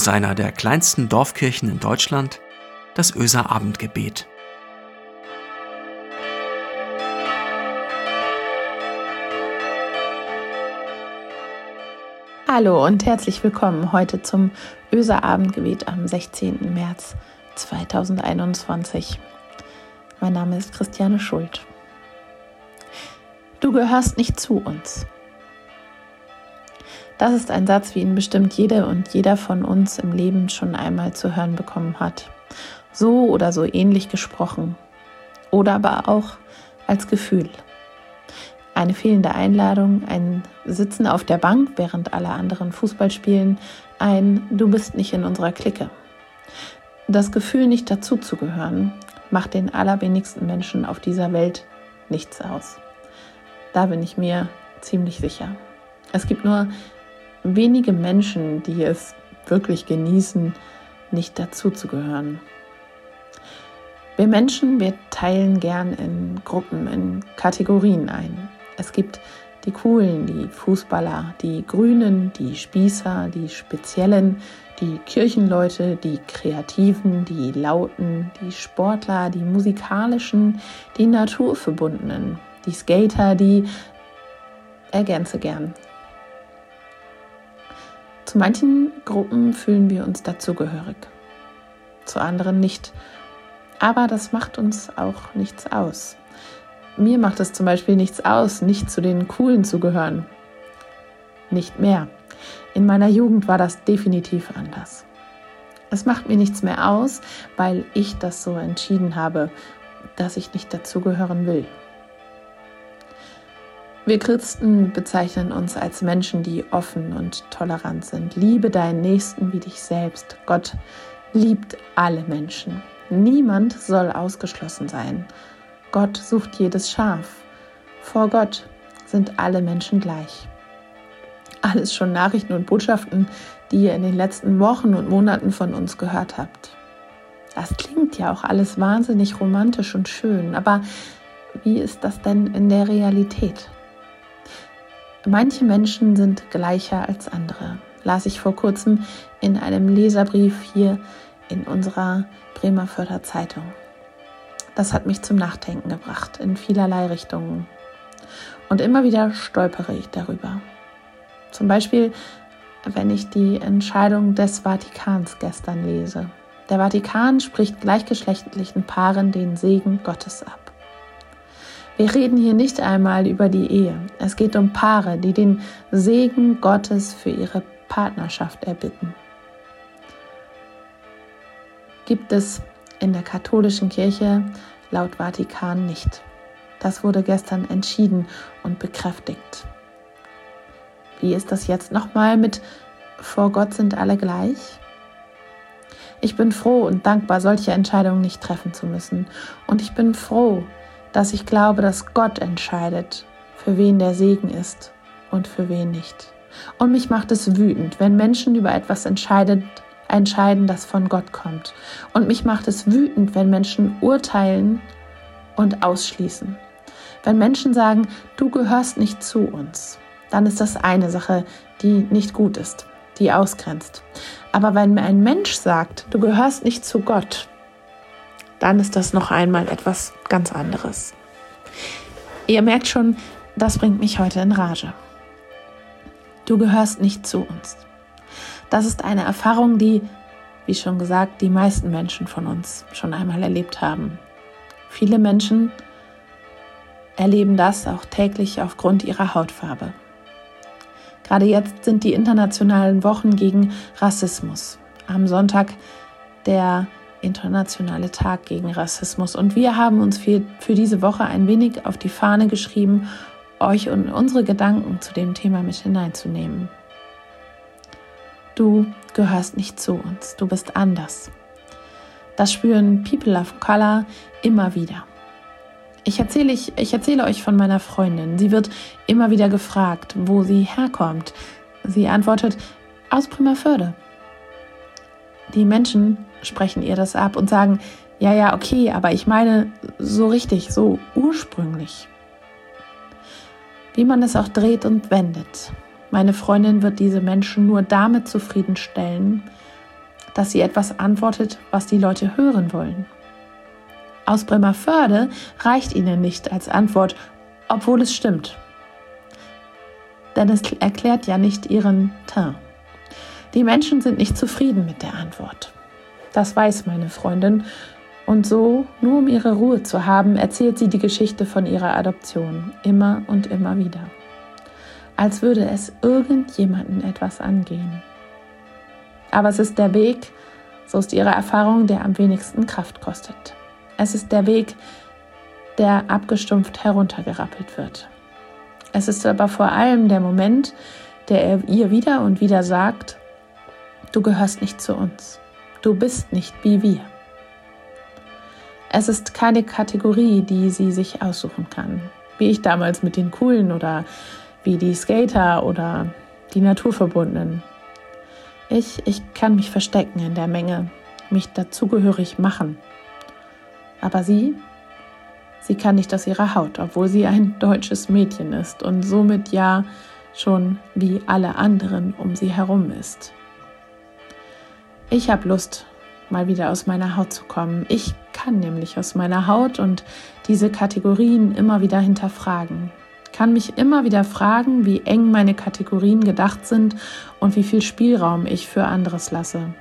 aus einer der kleinsten Dorfkirchen in Deutschland, das Öser Abendgebet. Hallo und herzlich willkommen heute zum Öser Abendgebet am 16. März 2021. Mein Name ist Christiane Schuld. Du gehörst nicht zu uns. Das ist ein Satz, wie ihn bestimmt jede und jeder von uns im Leben schon einmal zu hören bekommen hat. So oder so ähnlich gesprochen. Oder aber auch als Gefühl. Eine fehlende Einladung, ein Sitzen auf der Bank, während alle anderen Fußball spielen, ein Du bist nicht in unserer Clique. Das Gefühl, nicht dazuzugehören, macht den allerwenigsten Menschen auf dieser Welt nichts aus. Da bin ich mir ziemlich sicher. Es gibt nur wenige Menschen, die es wirklich genießen, nicht dazuzugehören. Wir Menschen, wir teilen gern in Gruppen, in Kategorien ein. Es gibt die Coolen, die Fußballer, die Grünen, die Spießer, die Speziellen, die Kirchenleute, die Kreativen, die Lauten, die Sportler, die Musikalischen, die Naturverbundenen, die Skater, die ergänze gern. Zu manchen Gruppen fühlen wir uns dazugehörig, zu anderen nicht. Aber das macht uns auch nichts aus. Mir macht es zum Beispiel nichts aus, nicht zu den Coolen zu gehören. Nicht mehr. In meiner Jugend war das definitiv anders. Es macht mir nichts mehr aus, weil ich das so entschieden habe, dass ich nicht dazugehören will. Wir Christen bezeichnen uns als Menschen, die offen und tolerant sind. Liebe deinen Nächsten wie dich selbst. Gott liebt alle Menschen. Niemand soll ausgeschlossen sein. Gott sucht jedes Schaf. Vor Gott sind alle Menschen gleich. Alles schon Nachrichten und Botschaften, die ihr in den letzten Wochen und Monaten von uns gehört habt. Das klingt ja auch alles wahnsinnig romantisch und schön, aber wie ist das denn in der Realität? Manche Menschen sind gleicher als andere, las ich vor kurzem in einem Leserbrief hier in unserer Bremerförder Zeitung. Das hat mich zum Nachdenken gebracht in vielerlei Richtungen. Und immer wieder stolpere ich darüber. Zum Beispiel, wenn ich die Entscheidung des Vatikans gestern lese. Der Vatikan spricht gleichgeschlechtlichen Paaren den Segen Gottes ab. Wir reden hier nicht einmal über die Ehe. Es geht um Paare, die den Segen Gottes für ihre Partnerschaft erbitten. Gibt es in der katholischen Kirche laut Vatikan nicht. Das wurde gestern entschieden und bekräftigt. Wie ist das jetzt nochmal mit vor Gott sind alle gleich? Ich bin froh und dankbar, solche Entscheidungen nicht treffen zu müssen. Und ich bin froh, dass ich glaube, dass Gott entscheidet, für wen der Segen ist und für wen nicht. Und mich macht es wütend, wenn Menschen über etwas entscheidet, entscheiden, das von Gott kommt. Und mich macht es wütend, wenn Menschen urteilen und ausschließen. Wenn Menschen sagen, du gehörst nicht zu uns, dann ist das eine Sache, die nicht gut ist, die ausgrenzt. Aber wenn ein Mensch sagt, du gehörst nicht zu Gott, dann ist das noch einmal etwas ganz anderes. Ihr merkt schon, das bringt mich heute in Rage. Du gehörst nicht zu uns. Das ist eine Erfahrung, die, wie schon gesagt, die meisten Menschen von uns schon einmal erlebt haben. Viele Menschen erleben das auch täglich aufgrund ihrer Hautfarbe. Gerade jetzt sind die internationalen Wochen gegen Rassismus. Am Sonntag der internationale Tag gegen Rassismus. Und wir haben uns für, für diese Woche ein wenig auf die Fahne geschrieben, euch und unsere Gedanken zu dem Thema mit hineinzunehmen. Du gehörst nicht zu uns, du bist anders. Das spüren People of Color immer wieder. Ich erzähle, ich, ich erzähle euch von meiner Freundin. Sie wird immer wieder gefragt, wo sie herkommt. Sie antwortet, aus Primmerförde. Die Menschen sprechen ihr das ab und sagen, ja, ja, okay, aber ich meine so richtig, so ursprünglich. Wie man es auch dreht und wendet. Meine Freundin wird diese Menschen nur damit zufriedenstellen, dass sie etwas antwortet, was die Leute hören wollen. Aus Bremerförde reicht ihnen nicht als Antwort, obwohl es stimmt. Denn es erklärt ja nicht ihren Teint. Die Menschen sind nicht zufrieden mit der Antwort. Das weiß meine Freundin. Und so, nur um ihre Ruhe zu haben, erzählt sie die Geschichte von ihrer Adoption immer und immer wieder. Als würde es irgendjemanden etwas angehen. Aber es ist der Weg, so ist ihre Erfahrung, der am wenigsten Kraft kostet. Es ist der Weg, der abgestumpft heruntergerappelt wird. Es ist aber vor allem der Moment, der ihr wieder und wieder sagt, du gehörst nicht zu uns, du bist nicht wie wir. Es ist keine Kategorie, die sie sich aussuchen kann, wie ich damals mit den Coolen oder wie die Skater oder die Naturverbundenen. Ich, ich kann mich verstecken in der Menge, mich dazugehörig machen. Aber sie, sie kann nicht aus ihrer Haut, obwohl sie ein deutsches Mädchen ist und somit ja schon wie alle anderen um sie herum ist. Ich habe Lust, mal wieder aus meiner Haut zu kommen. Ich kann nämlich aus meiner Haut und diese Kategorien immer wieder hinterfragen kann mich immer wieder fragen, wie eng meine Kategorien gedacht sind und wie viel Spielraum ich für anderes lasse.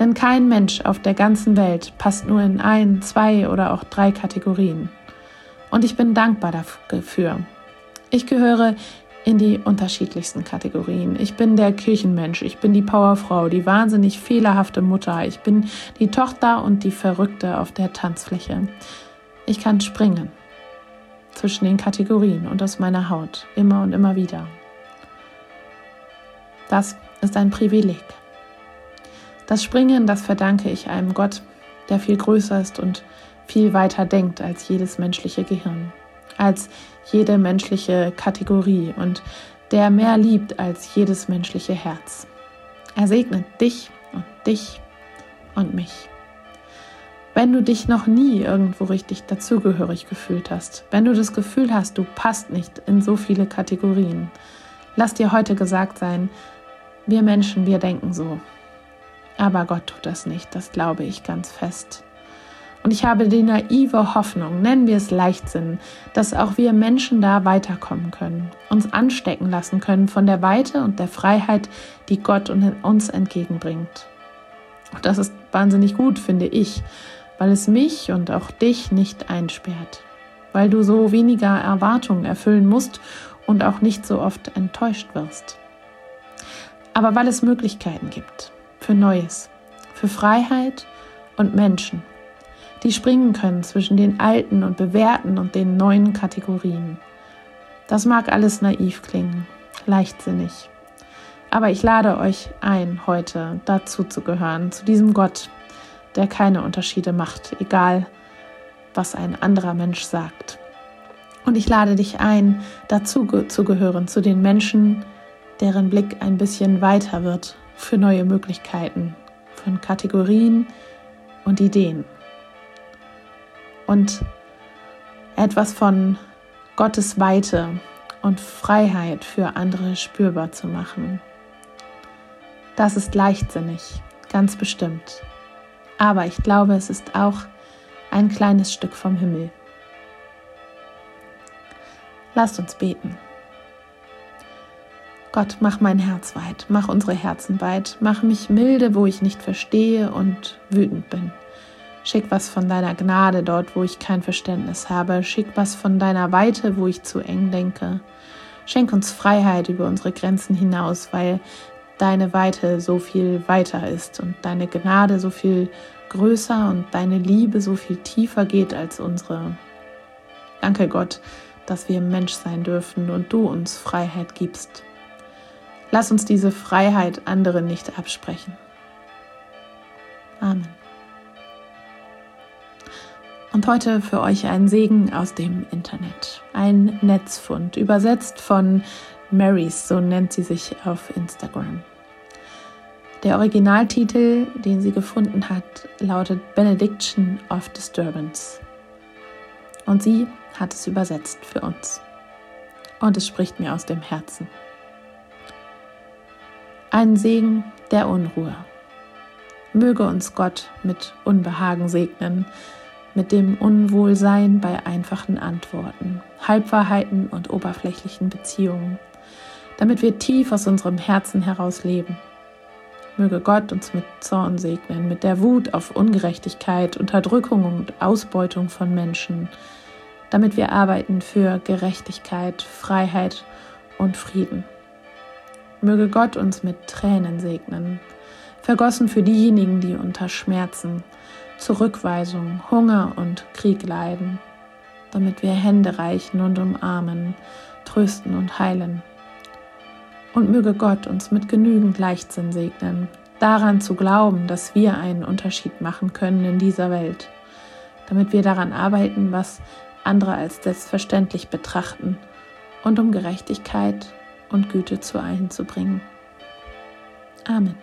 Denn kein Mensch auf der ganzen Welt passt nur in ein, zwei oder auch drei Kategorien. Und ich bin dankbar dafür. Ich gehöre in die unterschiedlichsten Kategorien. Ich bin der Kirchenmensch, ich bin die Powerfrau, die wahnsinnig fehlerhafte Mutter, ich bin die Tochter und die Verrückte auf der Tanzfläche. Ich kann springen, zwischen den Kategorien und aus meiner Haut, immer und immer wieder. Das ist ein Privileg. Das Springen, das verdanke ich einem Gott, der viel größer ist und viel weiter denkt als jedes menschliche Gehirn, als jede menschliche Kategorie und der mehr liebt als jedes menschliche Herz. Er segnet dich und dich und mich. Wenn du dich noch nie irgendwo richtig dazugehörig gefühlt hast, wenn du das Gefühl hast, du passt nicht in so viele Kategorien, lass dir heute gesagt sein, wir Menschen, wir denken so. Aber Gott tut das nicht, das glaube ich ganz fest. Und ich habe die naive Hoffnung, nennen wir es Leichtsinn, dass auch wir Menschen da weiterkommen können, uns anstecken lassen können von der Weite und der Freiheit, die Gott uns entgegenbringt. Und das ist wahnsinnig gut, finde ich, weil es mich und auch dich nicht einsperrt, weil du so weniger Erwartungen erfüllen musst und auch nicht so oft enttäuscht wirst. Aber weil es Möglichkeiten gibt für Neues, für Freiheit und Menschen, die springen können zwischen den alten und bewährten und den neuen Kategorien. Das mag alles naiv klingen, leichtsinnig. Aber ich lade euch ein, heute dazu zu gehören, zu diesem Gott, der keine Unterschiede macht, egal was ein anderer Mensch sagt. Und ich lade dich ein, dazu zu gehören, zu den Menschen, deren Blick ein bisschen weiter wird für neue Möglichkeiten, von Kategorien und Ideen. Und etwas von Gottes Weite und Freiheit für andere spürbar zu machen. Das ist leichtsinnig, ganz bestimmt. Aber ich glaube, es ist auch ein kleines Stück vom Himmel. Lasst uns beten. Gott, mach mein Herz weit, mach unsere Herzen weit, mach mich milde, wo ich nicht verstehe und wütend bin. Schick was von deiner Gnade dort, wo ich kein Verständnis habe. Schick was von deiner Weite, wo ich zu eng denke. Schenk uns Freiheit über unsere Grenzen hinaus, weil deine Weite so viel weiter ist und deine Gnade so viel größer und deine Liebe so viel tiefer geht als unsere. Danke Gott, dass wir Mensch sein dürfen und du uns Freiheit gibst. Lass uns diese Freiheit anderen nicht absprechen. Amen. Und heute für euch ein Segen aus dem Internet. Ein Netzfund, übersetzt von Marys, so nennt sie sich auf Instagram. Der Originaltitel, den sie gefunden hat, lautet Benediction of Disturbance. Und sie hat es übersetzt für uns. Und es spricht mir aus dem Herzen. Ein Segen der Unruhe. Möge uns Gott mit Unbehagen segnen, mit dem Unwohlsein bei einfachen Antworten, Halbwahrheiten und oberflächlichen Beziehungen, damit wir tief aus unserem Herzen heraus leben. Möge Gott uns mit Zorn segnen, mit der Wut auf Ungerechtigkeit, Unterdrückung und Ausbeutung von Menschen, damit wir arbeiten für Gerechtigkeit, Freiheit und Frieden. Möge Gott uns mit Tränen segnen, vergossen für diejenigen, die unter Schmerzen, Zurückweisung, Hunger und Krieg leiden, damit wir Hände reichen und umarmen, trösten und heilen. Und möge Gott uns mit genügend Leichtsinn segnen, daran zu glauben, dass wir einen Unterschied machen können in dieser Welt, damit wir daran arbeiten, was andere als selbstverständlich betrachten und um Gerechtigkeit und Güte zu allen zu bringen. Amen.